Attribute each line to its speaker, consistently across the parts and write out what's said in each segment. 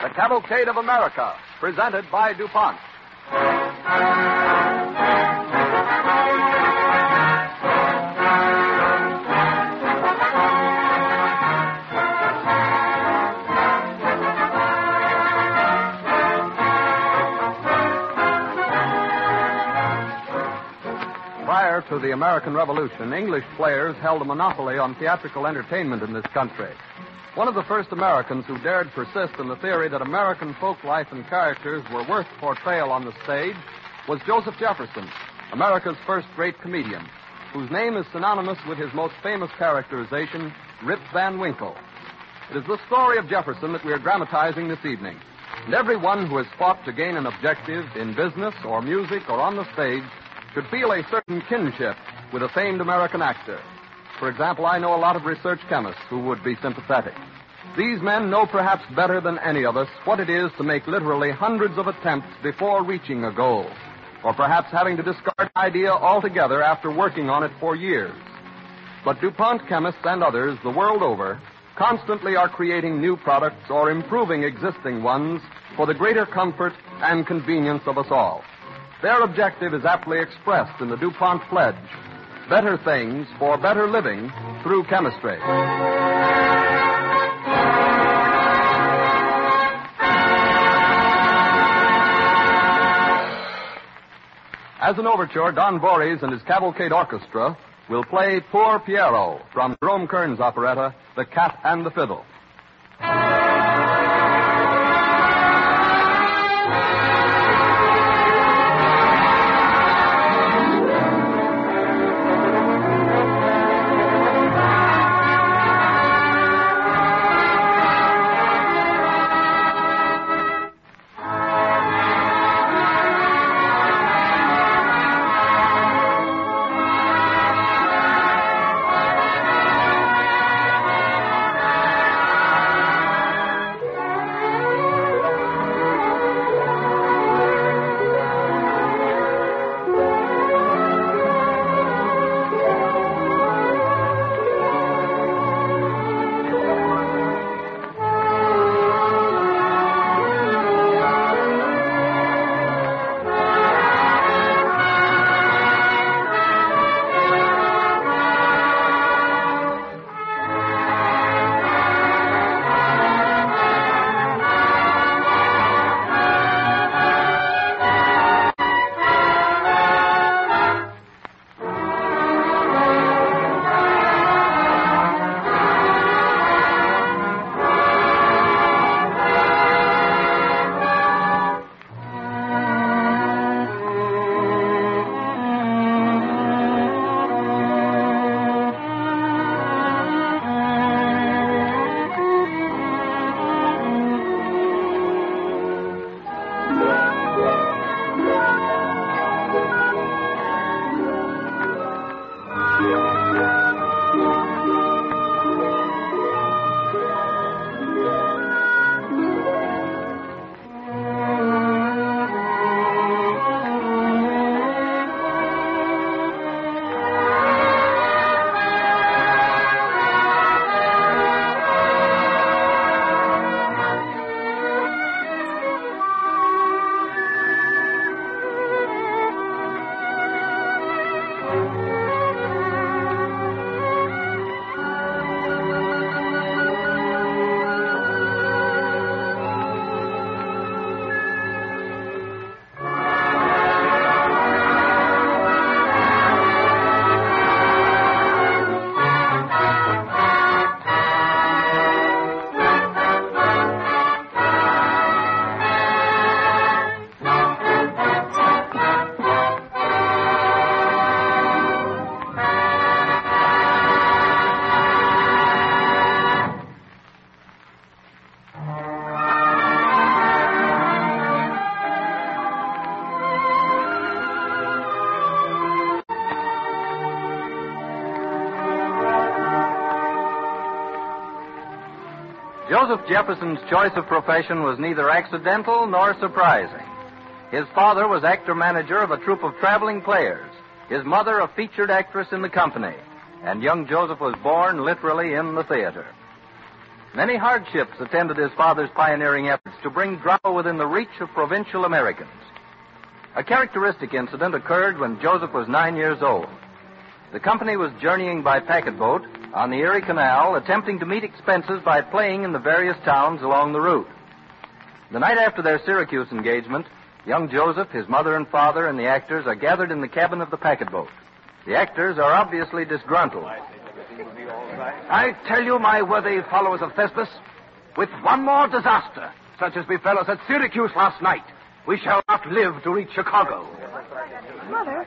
Speaker 1: The Cavalcade of America, presented by DuPont. Prior to the American Revolution, English players held a monopoly on theatrical entertainment in this country. One of the first Americans who dared persist in the theory that American folk life and characters were worth portrayal on the stage was Joseph Jefferson, America's first great comedian, whose name is synonymous with his most famous characterization, Rip Van Winkle. It is the story of Jefferson that we are dramatizing this evening. And everyone who has fought to gain an objective in business or music or on the stage should feel a certain kinship with a famed American actor. For example, I know a lot of research chemists who would be sympathetic. These men know perhaps better than any of us what it is to make literally hundreds of attempts before reaching a goal, or perhaps having to discard an idea altogether after working on it for years. But DuPont chemists and others the world over constantly are creating new products or improving existing ones for the greater comfort and convenience of us all. Their objective is aptly expressed in the DuPont pledge better things for better living through chemistry. As an overture, Don Voorhees and his Cavalcade Orchestra will play Poor Pierrot from Jerome Kern's operetta, The Cat and the Fiddle.
Speaker 2: Joseph Jefferson's choice of profession was neither accidental nor surprising. His father was actor manager of a troupe of traveling players, his mother a featured actress in the company, and young Joseph was born literally in the theater. Many hardships attended his father's pioneering efforts to bring drama within the reach of provincial Americans. A characteristic incident occurred when Joseph was nine years old. The company was journeying by packet boat on the Erie Canal, attempting to meet expenses by playing in the various towns along the route. The night after their Syracuse engagement, young Joseph, his mother and father, and the actors are gathered in the cabin of the packet boat. The actors are obviously disgruntled.
Speaker 3: I tell you, my worthy followers of Thespis, with one more disaster, such as befell us at Syracuse last night, we shall not live to reach Chicago.
Speaker 4: Mother,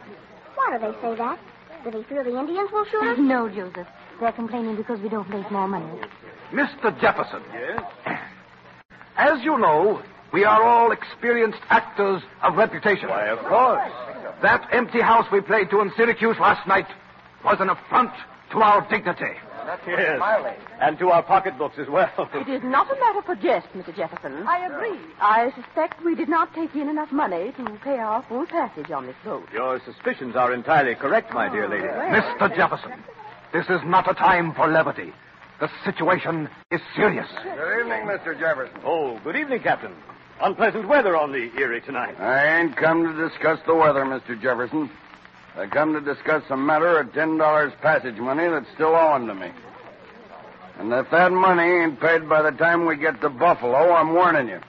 Speaker 4: why do they say that? Do they fear the Indians will shoot us?
Speaker 5: No, Joseph. They're complaining because we don't make more money.
Speaker 3: Mr. Jefferson. Yes? As you know, we are all experienced actors of reputation.
Speaker 6: Why, of course.
Speaker 3: That empty house we played to in Syracuse last night was an affront to our dignity.
Speaker 6: Yes. And to our pocketbooks as well.
Speaker 7: It is not a matter for jest, Mr. Jefferson. I agree. I suspect we did not take in enough money to pay our full passage on this boat.
Speaker 6: Your suspicions are entirely correct, my dear lady.
Speaker 3: Mr. Jefferson, this is not a time for levity. The situation is serious.
Speaker 8: Good evening, Mr. Jefferson.
Speaker 6: Oh, good evening, Captain. Unpleasant weather on the Erie tonight.
Speaker 8: I ain't come to discuss the weather, Mr. Jefferson. I come to discuss a matter of ten dollars passage money that's still owing to me. And if that money ain't paid by the time we get to Buffalo, I'm warning you.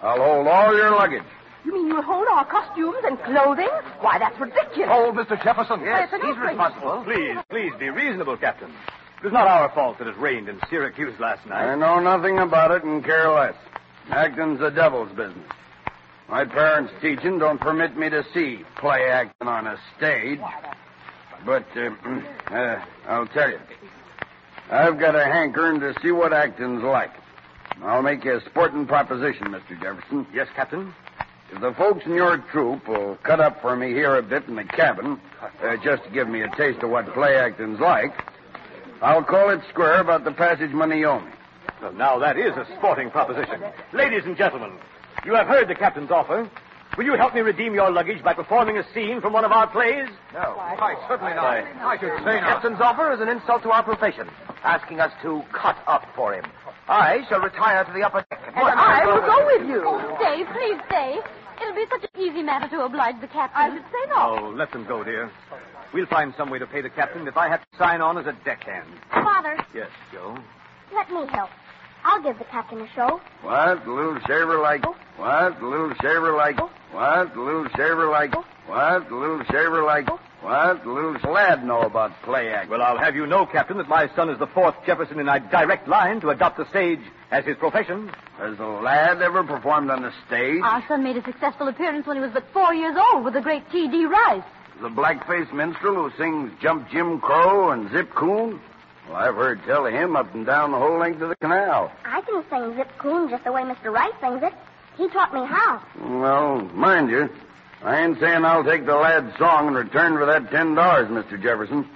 Speaker 8: I'll hold all your luggage.
Speaker 7: You mean you'll hold our costumes and clothing? Why, that's ridiculous.
Speaker 3: Hold Mr. Jefferson.
Speaker 7: Yes, he's responsible.
Speaker 6: Please, please be reasonable, Captain. It was not our fault that it rained in Syracuse last night.
Speaker 8: I know nothing about it and care less. Acting's the devil's business. My parents' teaching don't permit me to see play acting on a stage. But, uh, uh, I'll tell you. I've got a hankering to see what acting's like. I'll make you a sporting proposition, Mr. Jefferson.
Speaker 6: Yes, Captain?
Speaker 8: If the folks in your troop will cut up for me here a bit in the cabin, uh, just to give me a taste of what play acting's like, I'll call it square about the passage money you owe me.
Speaker 6: Well, now that is a sporting proposition. Ladies and gentlemen, you have heard the captain's offer. Will you help me redeem your luggage by performing a scene from one of our plays?
Speaker 3: No, why, certainly not.
Speaker 6: Why?
Speaker 3: I should say not.
Speaker 9: captain's offer is an insult to our profession, asking us to cut up for him. I shall retire to the upper deck.
Speaker 7: And I will go with you.
Speaker 5: Oh, stay, please stay. It'll be such an easy matter to oblige the captain.
Speaker 7: I should say not.
Speaker 6: Oh, let them go, dear. We'll find some way to pay the captain if I have to sign on as a deckhand.
Speaker 4: Father,
Speaker 6: Yes, Joe.
Speaker 4: let me help. I'll give the captain a show.
Speaker 8: What? A little shaver like? Oh. What? A little shaver like? Oh. What? A little shaver like? Oh. What? A little shaver like? What? A little lad know about play acting.
Speaker 6: Well, I'll have you know, Captain, that my son is the fourth Jefferson in a direct line to adopt the stage as his profession.
Speaker 8: Has a lad ever performed on the stage?
Speaker 5: Our son made a successful appearance when he was but four years old with the great T.D. Rice.
Speaker 8: The blackface minstrel who sings Jump Jim Crow and Zip Coon? Well, I've heard tell of him up and down the whole length of the canal.
Speaker 4: I can sing Zip Coon just the way Mr. Rice sings it. He taught me how.
Speaker 8: Well, mind you, I ain't saying I'll take the lad's song in return for that ten dollars, Mr. Jefferson.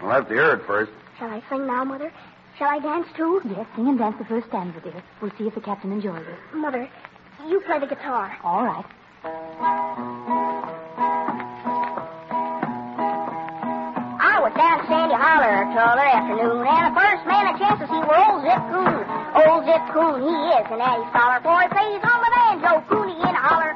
Speaker 8: I'll have to hear it first.
Speaker 4: Shall I sing now, Mother? Shall I dance too?
Speaker 5: Yes, sing and dance the first stanza, dear. We'll see if the captain enjoys it.
Speaker 4: Mother, you play the guitar.
Speaker 5: All right.
Speaker 4: I was down at Sandy Holler t'other afternoon, and the first man I chanced to see were old Zip Coon. Old Zip Coon, he is an Eddie scholar, for he plays on the banjo, Cooney in a holler.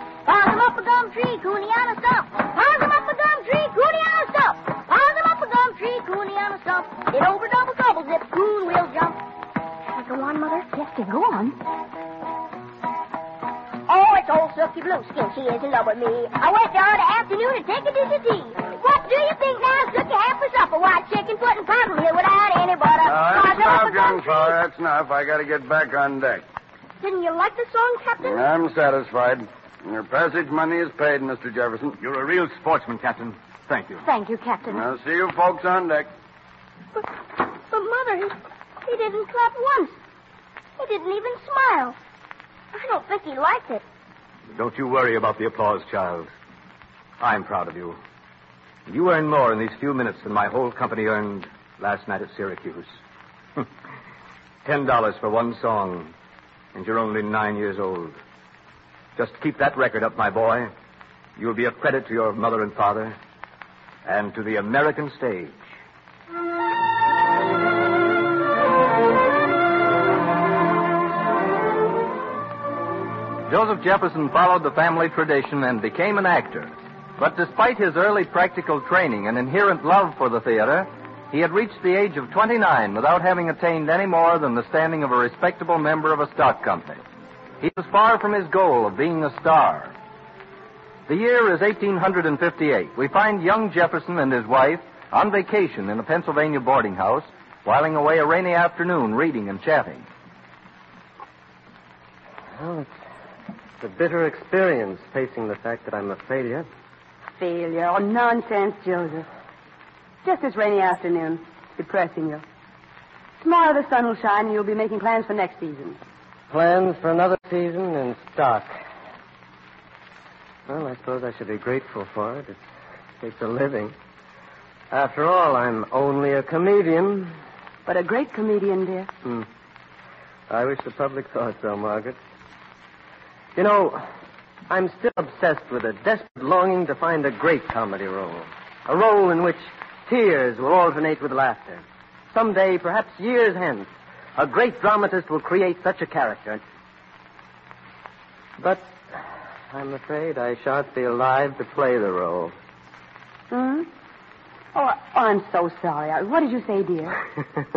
Speaker 4: Up a gum tree, Cooney on a stump. Pause him up a gum tree, Cooney on a stump. Pause him up a gum tree, Cooney on a stump. It over double double, Zip Coon will jump. Shall I go on, Mother?
Speaker 5: Yes, dear, go on.
Speaker 4: Oh, it's old Silky Blueskin. She is in love with me. I went to her the afternoon to take a dish of tea. What do you think now, Silky, had for supper? Why, chicken foot and cotton here without any butter.
Speaker 8: Uh, that's enough, young fella. That's enough. I got to get back on deck.
Speaker 4: Didn't you like the song, Captain?
Speaker 8: I'm satisfied. Your passage money is paid, Mr. Jefferson.
Speaker 6: You're a real sportsman, Captain. Thank you.
Speaker 5: Thank you, Captain.
Speaker 8: I'll see you folks on deck.
Speaker 4: But, but Mother, he, he didn't clap once. He didn't even smile. I don't think he liked it.
Speaker 6: Don't you worry about the applause, child. I'm proud of you. You earned more in these few minutes than my whole company earned last night at Syracuse. Ten dollars for one song And you're only nine years old. Just keep that record up, my boy. You'll be a credit to your mother and father and to the American stage.
Speaker 2: Joseph Jefferson followed the family tradition and became an actor. But despite his early practical training and inherent love for the theater, he had reached the age of 29 without having attained any more than the standing of a respectable member of a stock company. He was far from his goal of being a star. The year is 1858. We find young Jefferson and his wife on vacation in a Pennsylvania boarding house, whiling away a rainy afternoon reading and chatting.
Speaker 10: Well, it's it's a bitter experience facing the fact that I'm a failure.
Speaker 7: Failure? Oh, nonsense, Joseph. Just this rainy afternoon. Depressing you. Tomorrow the sun will shine and you'll be making plans for next season.
Speaker 10: Plans for another season in stock. Well, I suppose I should be grateful for it. It takes a living. After all, I'm only a comedian.
Speaker 7: But a great comedian, dear.
Speaker 10: Hmm. I wish the public thought so, Margaret. You know, I'm still obsessed with a desperate longing to find a great comedy role. A role in which tears will alternate with laughter. Someday, perhaps years hence, a great dramatist will create such a character. But I'm afraid I shan't be alive to play the role.
Speaker 7: Hmm? Oh, I'm so sorry. What did you say, dear?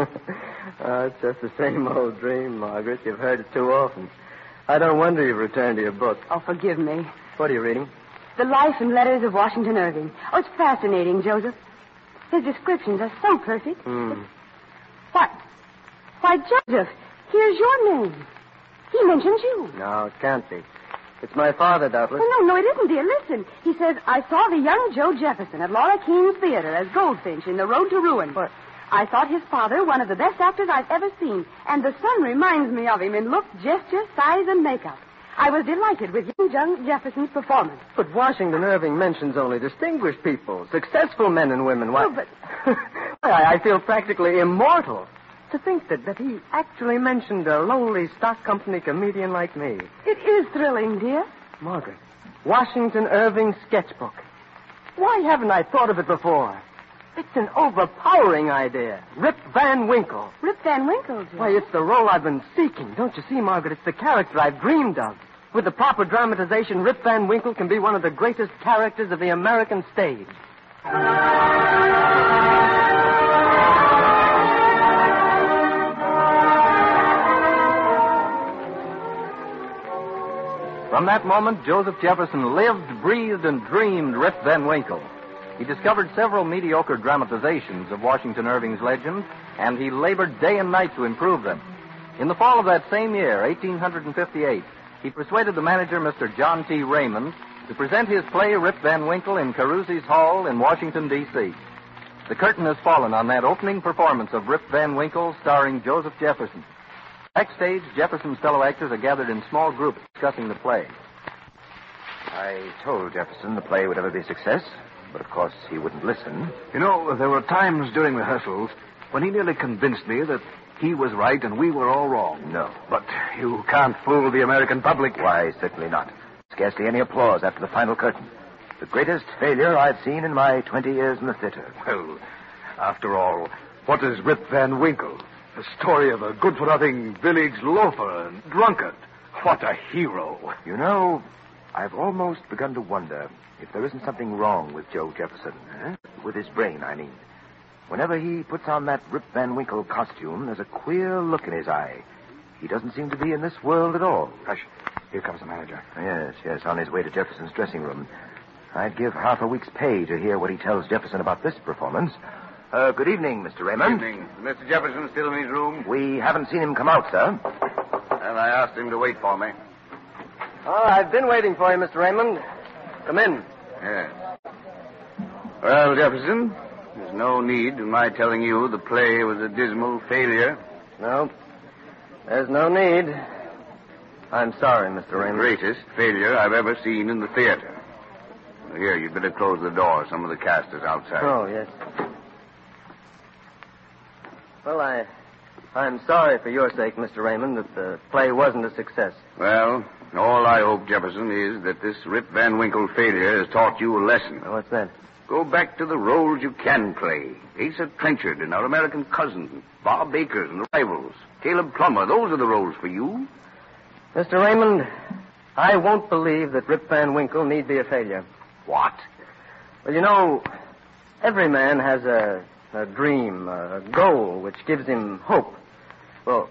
Speaker 10: oh, it's just the same old dream, Margaret. You've heard it too often. I don't wonder you've returned to your book.
Speaker 7: Oh, forgive me.
Speaker 10: What are you reading?
Speaker 7: The Life and Letters of Washington Irving. Oh, it's fascinating, Joseph. His descriptions are so perfect.
Speaker 10: Hmm.
Speaker 7: What? Why, Joseph, here's your name. He mentions you.
Speaker 10: No, it can't be. It's my father, doubtless.
Speaker 7: Oh, no, no, it isn't, dear. Listen. He says, I saw the young Joe Jefferson at Laura Keene's theater as Goldfinch in The Road to Ruin.
Speaker 10: What?
Speaker 7: I thought his father one of the best actors I've ever seen, and the son reminds me of him in look, gesture, size, and makeup. I was delighted with young John Jefferson's performance.
Speaker 10: But Washington Irving mentions only distinguished people, successful men and women. Why,
Speaker 7: Oh, but
Speaker 10: I, I feel practically immortal. To think that, that he actually mentioned a lowly stock company comedian like me.
Speaker 7: it is thrilling, dear.
Speaker 10: Margaret, Washington Irving sketchbook. Why haven't I thought of it before? It's an overpowering idea. Rip Van Winkle.
Speaker 7: Rip Van Winkle, dear.
Speaker 10: Why, it's the role I've been seeking. Don't you see, Margaret? It's the character I've dreamed of. With the proper dramatization, Rip Van Winkle can be one of the greatest characters of the American stage.
Speaker 2: From that moment, Joseph Jefferson lived, breathed, and dreamed Rip Van Winkle. He discovered several mediocre dramatizations of Washington Irving's legend, and he labored day and night to improve them. In the fall of that same year, 1858, he persuaded the manager, Mr. John T. Raymond, to present his play Rip Van Winkle in Carusi's Hall in Washington, D.C. The curtain has fallen on that opening performance of Rip Van Winkle starring Joseph Jefferson. Backstage, Jefferson's fellow actors are gathered in small groups discussing the play.
Speaker 9: I told Jefferson the play would ever be a success, but of course he wouldn't listen.
Speaker 3: You know, there were times during rehearsals when he nearly convinced me that he was right and we were all wrong.
Speaker 9: No.
Speaker 3: But you can't fool the American public.
Speaker 9: Why, certainly not. Scarcely any applause after the final curtain. The greatest failure I've seen in my 20 years in the theater.
Speaker 3: Well, after all, what is Rip Van Winkle? A story of a good-for-nothing village loafer and drunkard. What a hero.
Speaker 9: You know, I've almost begun to wonder if there isn't something wrong with Joe Jefferson.
Speaker 3: Eh?
Speaker 9: With his brain, I mean. Whenever he puts on that Rip Van Winkle costume, there's a queer look in his eye. He doesn't seem to be in this world at all.
Speaker 3: Hush. Here comes the manager.
Speaker 9: Yes, yes, on his way to Jefferson's dressing room. I'd give half a week's pay to hear what he tells Jefferson about this performance. Uh, good evening, Mr. Raymond.
Speaker 8: Good Evening. Mr. Jefferson still in his room?
Speaker 9: We haven't seen him come out, sir.
Speaker 8: And I asked him to wait for me.
Speaker 10: Oh, I've been waiting for you, Mr. Raymond. Come in.
Speaker 8: Yes. Well, Jefferson, there's no need in my telling you the play was a dismal failure.
Speaker 10: No, there's no need. I'm sorry, Mr.
Speaker 8: The
Speaker 10: Raymond.
Speaker 8: greatest failure I've ever seen in the theater. Here, you'd better close the door. Some of the cast is outside.
Speaker 10: Oh, yes. Well, I I'm sorry for your sake, Mr. Raymond, that the play wasn't a success.
Speaker 8: Well, all I hope, Jefferson, is that this Rip Van Winkle failure has taught you a lesson.
Speaker 10: what's that?
Speaker 8: Go back to the roles you can play. Asa Trenchard and our American cousin, Bob Acres and the rivals, Caleb Plummer. Those are the roles for you.
Speaker 10: Mr. Raymond, I won't believe that Rip Van Winkle need be a failure.
Speaker 8: What?
Speaker 10: Well, you know, every man has a, a dream, a goal, which gives him hope. Well,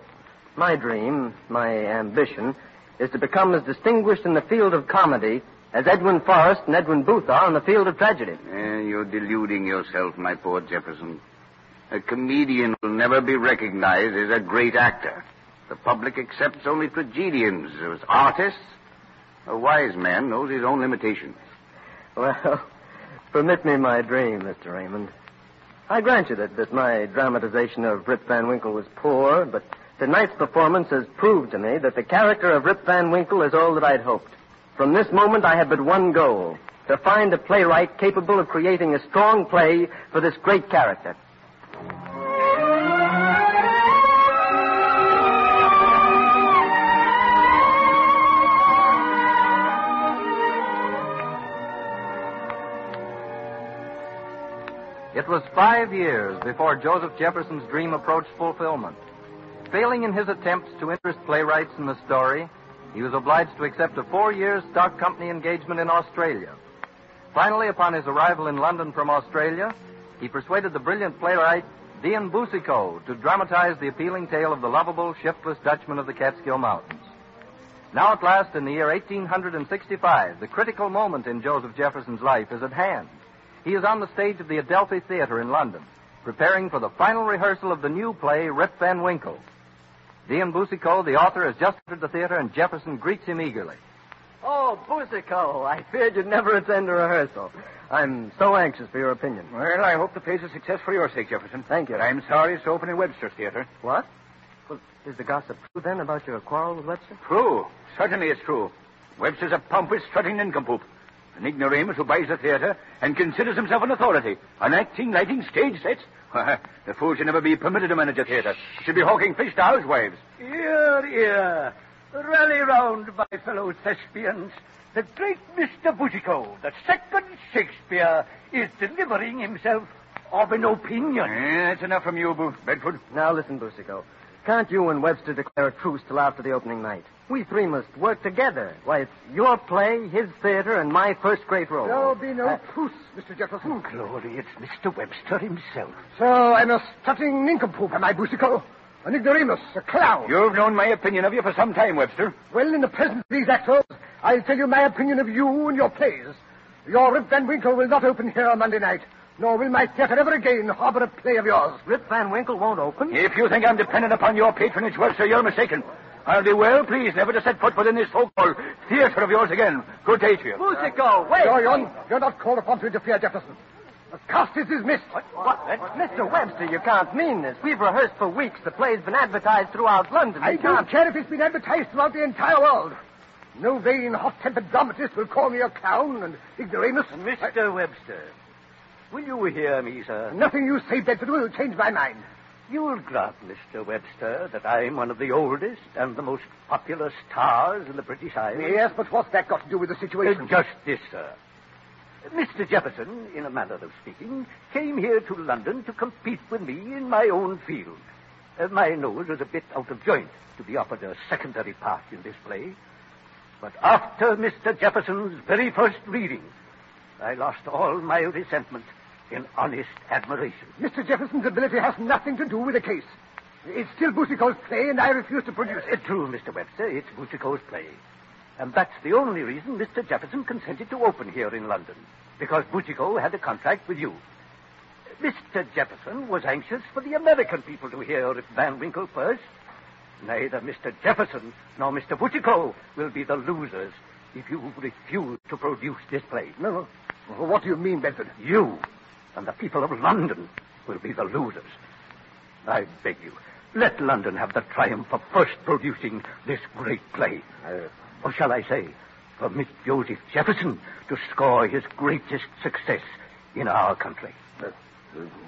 Speaker 10: my dream, my ambition, is to become as distinguished in the field of comedy as Edwin Forrest and Edwin Booth are in the field of tragedy.
Speaker 8: Eh, you're deluding yourself, my poor Jefferson. A comedian will never be recognized as a great actor. The public accepts only tragedians as artists. A wise man knows his own limitations.
Speaker 10: Well, permit me my dream, Mr. Raymond. I grant you that, that my dramatization of Rip Van Winkle was poor, but tonight's performance has proved to me that the character of Rip Van Winkle is all that I'd hoped. From this moment, I have but one goal to find a playwright capable of creating a strong play for this great character.
Speaker 2: It was five years before Joseph Jefferson's dream approached fulfillment. Failing in his attempts to interest playwrights in the story, he was obliged to accept a four year stock company engagement in Australia. Finally, upon his arrival in London from Australia, he persuaded the brilliant playwright Dion Boucicault to dramatize the appealing tale of the lovable, shiftless Dutchman of the Catskill Mountains. Now, at last, in the year 1865, the critical moment in Joseph Jefferson's life is at hand. He is on the stage of the Adelphi Theater in London, preparing for the final rehearsal of the new play, Rip Van Winkle. Dion Boucicault, the author, has just entered the theater, and Jefferson greets him eagerly.
Speaker 10: Oh, Boucicault, I feared you'd never attend a rehearsal. I'm so anxious for your opinion.
Speaker 11: Well, I hope the play's a success for your sake, Jefferson.
Speaker 10: Thank you.
Speaker 11: But I'm sorry it's open in Webster's Theater.
Speaker 10: What? Well, is the gossip true then about your quarrel with Webster?
Speaker 11: True. Certainly it's true. Webster's a pompous, strutting nincompoop. An ignoramus who buys a theater and considers himself an authority on acting, lighting, stage sets. The fool should never be permitted to manage a theater. He should be hawking fish to housewives.
Speaker 12: Here, here. Rally round, my fellow thespians. The great Mr. Boucicault, the second Shakespeare, is delivering himself of an opinion.
Speaker 11: Yeah, that's enough from you, Bo- Bedford.
Speaker 10: Now listen, Boucicault. Can't you and Webster declare a truce till after the opening night? We three must work together. Why, it's your play, his theater, and my first great role.
Speaker 12: There'll be no
Speaker 10: Uh,
Speaker 12: truce, Mr. Jefferson.
Speaker 11: Oh,
Speaker 12: glory, it's Mr. Webster himself. So I'm a strutting nincompoop, am I, Boucicault? An ignoramus, a clown.
Speaker 11: You've known my opinion of you for some time, Webster.
Speaker 12: Well, in the presence of these actors, I'll tell you my opinion of you and your plays. Your Rip Van Winkle will not open here on Monday night, nor will my theater ever again harbor a play of yours.
Speaker 10: Rip Van Winkle won't open?
Speaker 11: If you think I'm dependent upon your patronage, Webster, you're mistaken. I'll be well pleased never to set foot within this so-called theater of yours again. Good day to you.
Speaker 10: Boucicault, wait!
Speaker 12: You're, you're, you're not called upon to interfere, Jefferson. The cast is dismissed.
Speaker 10: What? Mr. Webster, you can't mean this. We've rehearsed for weeks. The play's been advertised throughout London.
Speaker 12: I don't care if it's been advertised throughout the entire world. No vain, hot-tempered dramatist will call me a clown and ignoramus.
Speaker 13: Mr. Webster, will you hear me, sir?
Speaker 12: Nothing you say, Bedford, will change my mind.
Speaker 13: You'll grant, Mr. Webster, that I'm one of the oldest and the most popular stars in the British Isles.
Speaker 12: Yes, but what's that got to do with the situation?
Speaker 13: Uh, just this, sir. Mr. Jefferson, in a manner of speaking, came here to London to compete with me in my own field. Uh, my nose was a bit out of joint to be offered a secondary part in this play. But after Mr. Jefferson's very first reading, I lost all my resentment in honest admiration.
Speaker 12: Mr. Jefferson's ability has nothing to do with the case. It's still Boucicault's play, and I refuse to produce it.
Speaker 13: Uh, true, Mr. Webster. It's Boucicault's play. And that's the only reason Mr. Jefferson consented to open here in London, because Boucicault had a contract with you. Mr. Jefferson was anxious for the American people to hear Rip Van Winkle first. Neither Mr. Jefferson nor Mr. Boucicault will be the losers if you refuse to produce this play.
Speaker 12: No, no. What do you mean, Bedford?
Speaker 13: You and the people of London will be the losers. I beg you, let London have the triumph of first producing this great play. or shall I say, permit Joseph Jefferson to score his greatest success in our country.
Speaker 11: Uh,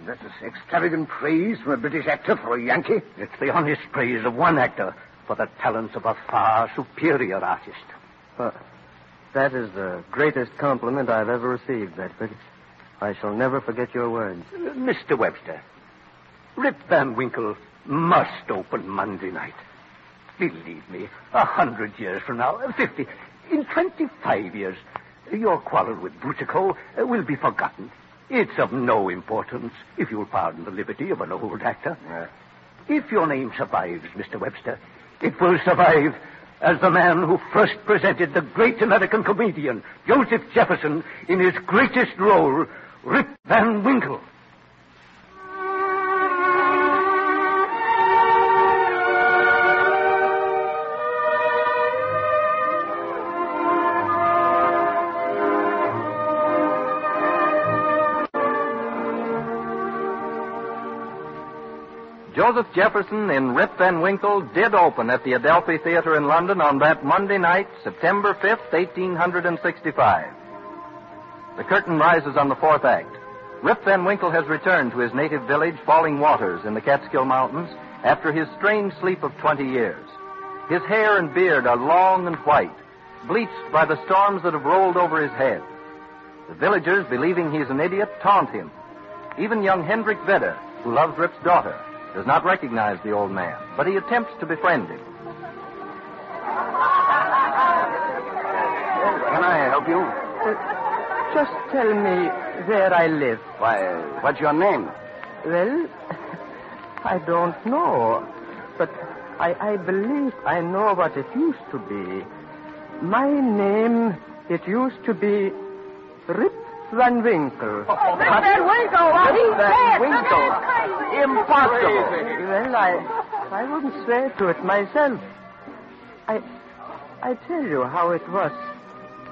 Speaker 11: that's extravagant praise from a British actor for a Yankee.
Speaker 13: It's the honest praise of one actor for the talents of a far superior artist.
Speaker 10: Uh, that is the greatest compliment I've ever received, Bedford. I shall never forget your words.
Speaker 13: Uh, Mr. Webster, Rip Van Winkle must open Monday night. Believe me, a hundred years from now, fifty, in twenty-five years, your quarrel with Boucicault uh, will be forgotten. It's of no importance, if you'll pardon the liberty of an old actor. If your name survives, Mr. Webster, it will survive as the man who first presented the great American comedian, Joseph Jefferson, in his greatest role, Rip Van Winkle.
Speaker 2: Joseph Jefferson in Rip Van Winkle did open at the Adelphi Theater in London on that Monday night, September 5th, 1865. The curtain rises on the fourth act. Rip Van Winkle has returned to his native village, Falling Waters, in the Catskill Mountains, after his strange sleep of 20 years. His hair and beard are long and white, bleached by the storms that have rolled over his head. The villagers, believing he's an idiot, taunt him. Even young Hendrik Vedder, who loves Rip's daughter, does not recognize the old man, but he attempts to befriend him.
Speaker 8: Can I help you?
Speaker 10: Just tell me where I live.
Speaker 8: Why, what's your name?
Speaker 10: Well, I don't know. But I, I believe I know what it used to be. My name, it used to be Rip Van Winkle.
Speaker 4: Oh, oh Van Winkle! Well, he's
Speaker 10: Van! Winkle.
Speaker 4: Impossible!
Speaker 10: Well, I, I wouldn't swear to it myself. I, I tell you how it was.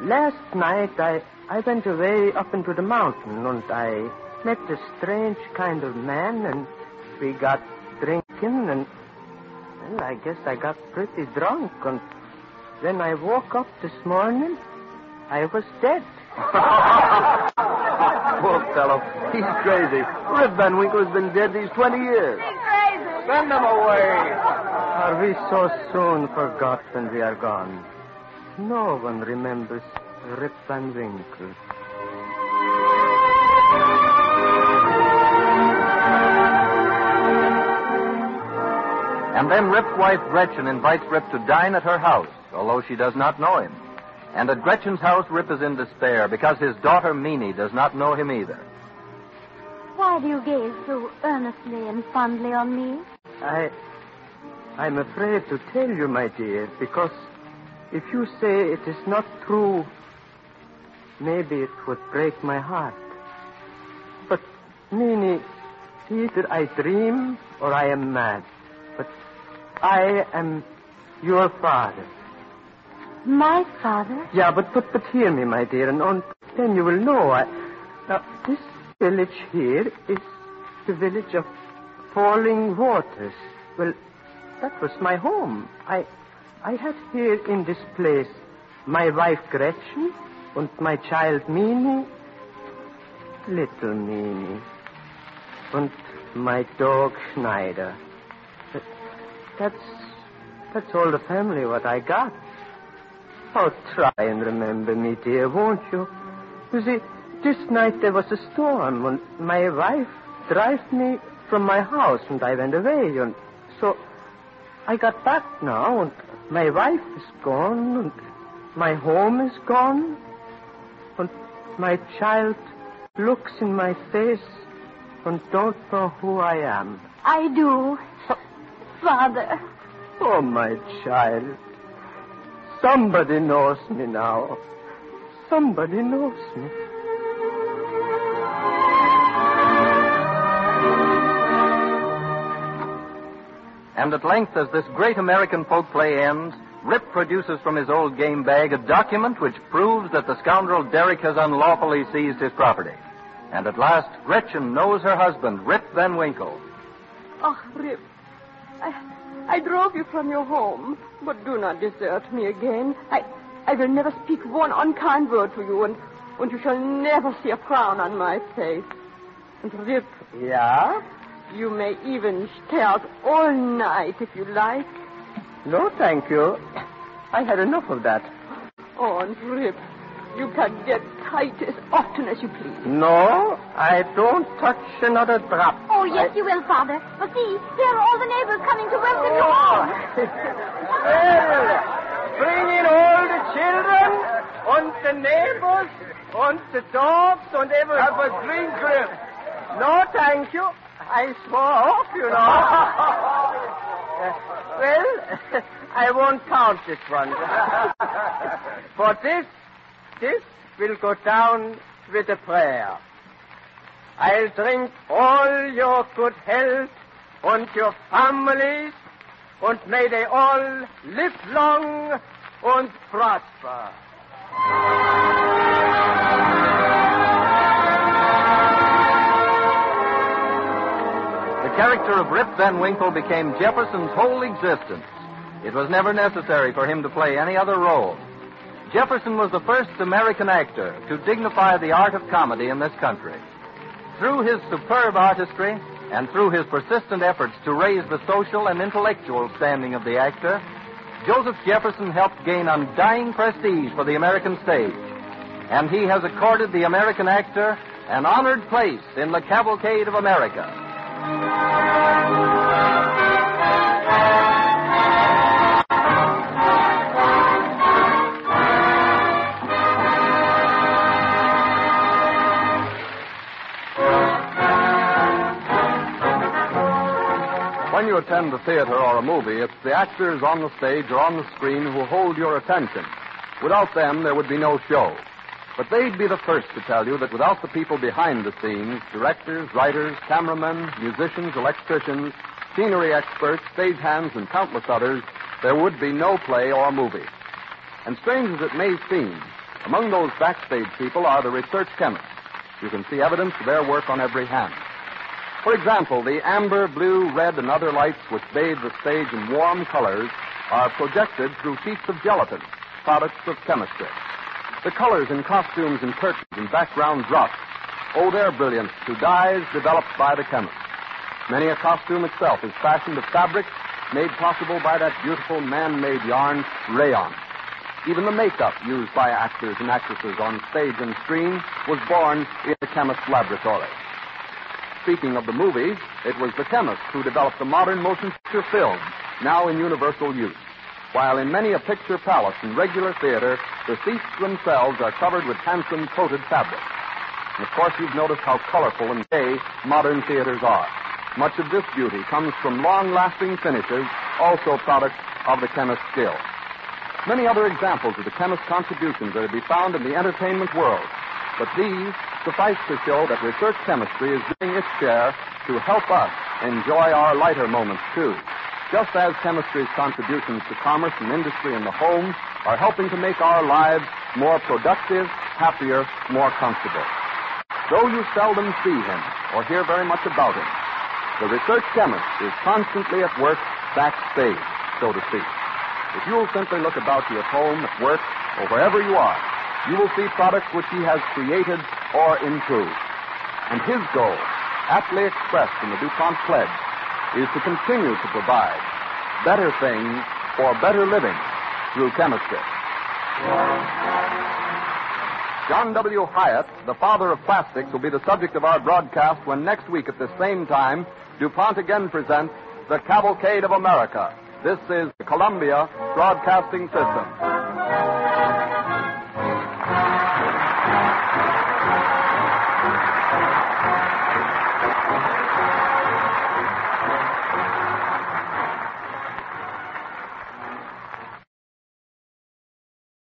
Speaker 10: Last night I, I went away up into the mountain and I met a strange kind of man and we got drinking and, well, I guess I got pretty drunk and then I woke up this morning, I was dead.
Speaker 8: Poor fellow. He's crazy. Rip Van Winkle has been dead these 20 years. He's crazy.
Speaker 10: Send them away. Are we so soon forgotten we are gone? No one remembers Rip Van Winkle.
Speaker 2: And then Rip's wife Gretchen invites Rip to dine at her house, although she does not know him. And at Gretchen's house, Rip is in despair because his daughter Meenie does not know him either.
Speaker 5: Why do you gaze so earnestly and fondly on me?
Speaker 10: I. I'm afraid to tell you, my dear, because if you say it is not true, maybe it would break my heart. But, Nini, either I dream or I am mad. But I am your father.
Speaker 5: My father?
Speaker 10: Yeah, but, but, but hear me, my dear, and on, then you will know. I, now, this village here is the village of Falling Waters. Well, that was my home. I, I had here in this place my wife Gretchen and my child Mimi, little Mimi. and my dog Schneider. That's that's all the family what I got. Oh, try and remember me, dear, won't you? You see, this night there was a storm, and my wife drive me from my house, and I went away, and so I got back now, and my wife is gone, and my home is gone, my child looks in my face and don't know who I am.
Speaker 5: I do. Father.
Speaker 10: Oh, my child. Somebody knows me now. Somebody knows me.
Speaker 2: And at length, as this great American folk play ends, Rip produces from his old game bag a document which proves that the scoundrel Derrick has unlawfully seized his property. And at last, Gretchen knows her husband, Rip Van Winkle.
Speaker 7: Oh, Rip, I, I drove you from your home, but do not desert me again. I, I will never speak one unkind word to you, and, and you shall never see a frown on my face. And Rip. Yeah? You may even stay out all night if you like.
Speaker 10: No, thank you. I had enough of that.
Speaker 7: Oh, and Rip, you can get tight as often as you please.
Speaker 10: No, I don't touch another drop.
Speaker 5: Oh, yes, you will, Father. But see, here are all the neighbors coming to welcome you oh. home.
Speaker 10: Well, bring in all the children, and the neighbors, and the dogs, and everything.
Speaker 14: Have a drink, Rip.
Speaker 10: No, thank you. I swore off, you know. Uh, well, I won't count this one. For this, this will go down with a prayer. I'll drink all your good health and your families, and may they all live long and prosper.
Speaker 1: Character of Rip Van Winkle became Jefferson's whole existence. It was never necessary for him to play any other role. Jefferson was the first American actor to dignify the art of comedy in this country. Through his superb artistry and through his persistent efforts to raise the social and intellectual standing of the actor, Joseph Jefferson helped gain undying prestige for the American stage. And he has accorded the American actor an honored place in the cavalcade of America. When you attend a theater or a movie, it's the actors on the stage or on the screen who hold your attention. Without them, there would be no show. But they'd be the first to tell you that without the people behind the scenes, directors, writers, cameramen, musicians, electricians, scenery experts, stagehands, and countless others, there would be no play or movie. And strange as it may seem, among those backstage people are the research chemists. You can see evidence of their work on every hand. For example, the amber, blue, red, and other lights which bathe the stage in warm colors are projected through sheets of gelatin, products of chemistry. The colors in costumes and curtains and background drops owe their brilliance to dyes developed by the chemist. Many a costume itself is fashioned of fabrics made possible by that beautiful man-made yarn, rayon. Even the makeup used by actors and actresses on stage and screen was born in a chemist's laboratory. Speaking of the movies, it was the chemist who developed the modern motion picture film, now in universal use. While in many a picture palace and regular theater, the seats themselves are covered with handsome coated fabric. And of course, you've noticed how colorful and gay modern theaters are. Much of this beauty comes from long-lasting finishes, also products of the chemist's skill. Many other examples of the chemist's contributions are to be found in the entertainment world. But these suffice to show that research chemistry is doing its share to help us enjoy our lighter moments, too. Just as chemistry's contributions to commerce and industry in the home are helping to make our lives more productive, happier, more comfortable. Though you seldom see him or hear very much about him, the research chemist is constantly at work backstage, so to speak. If you'll simply look about you at home, at work, or wherever you are, you will see products which he has created or improved. And his goal, aptly expressed in the DuPont pledge, is to continue to provide better things for better living through chemistry. John W. Hyatt, the father of plastics, will be the subject of our broadcast when next week at the same time, DuPont again presents The Cavalcade of America. This is the Columbia Broadcasting System.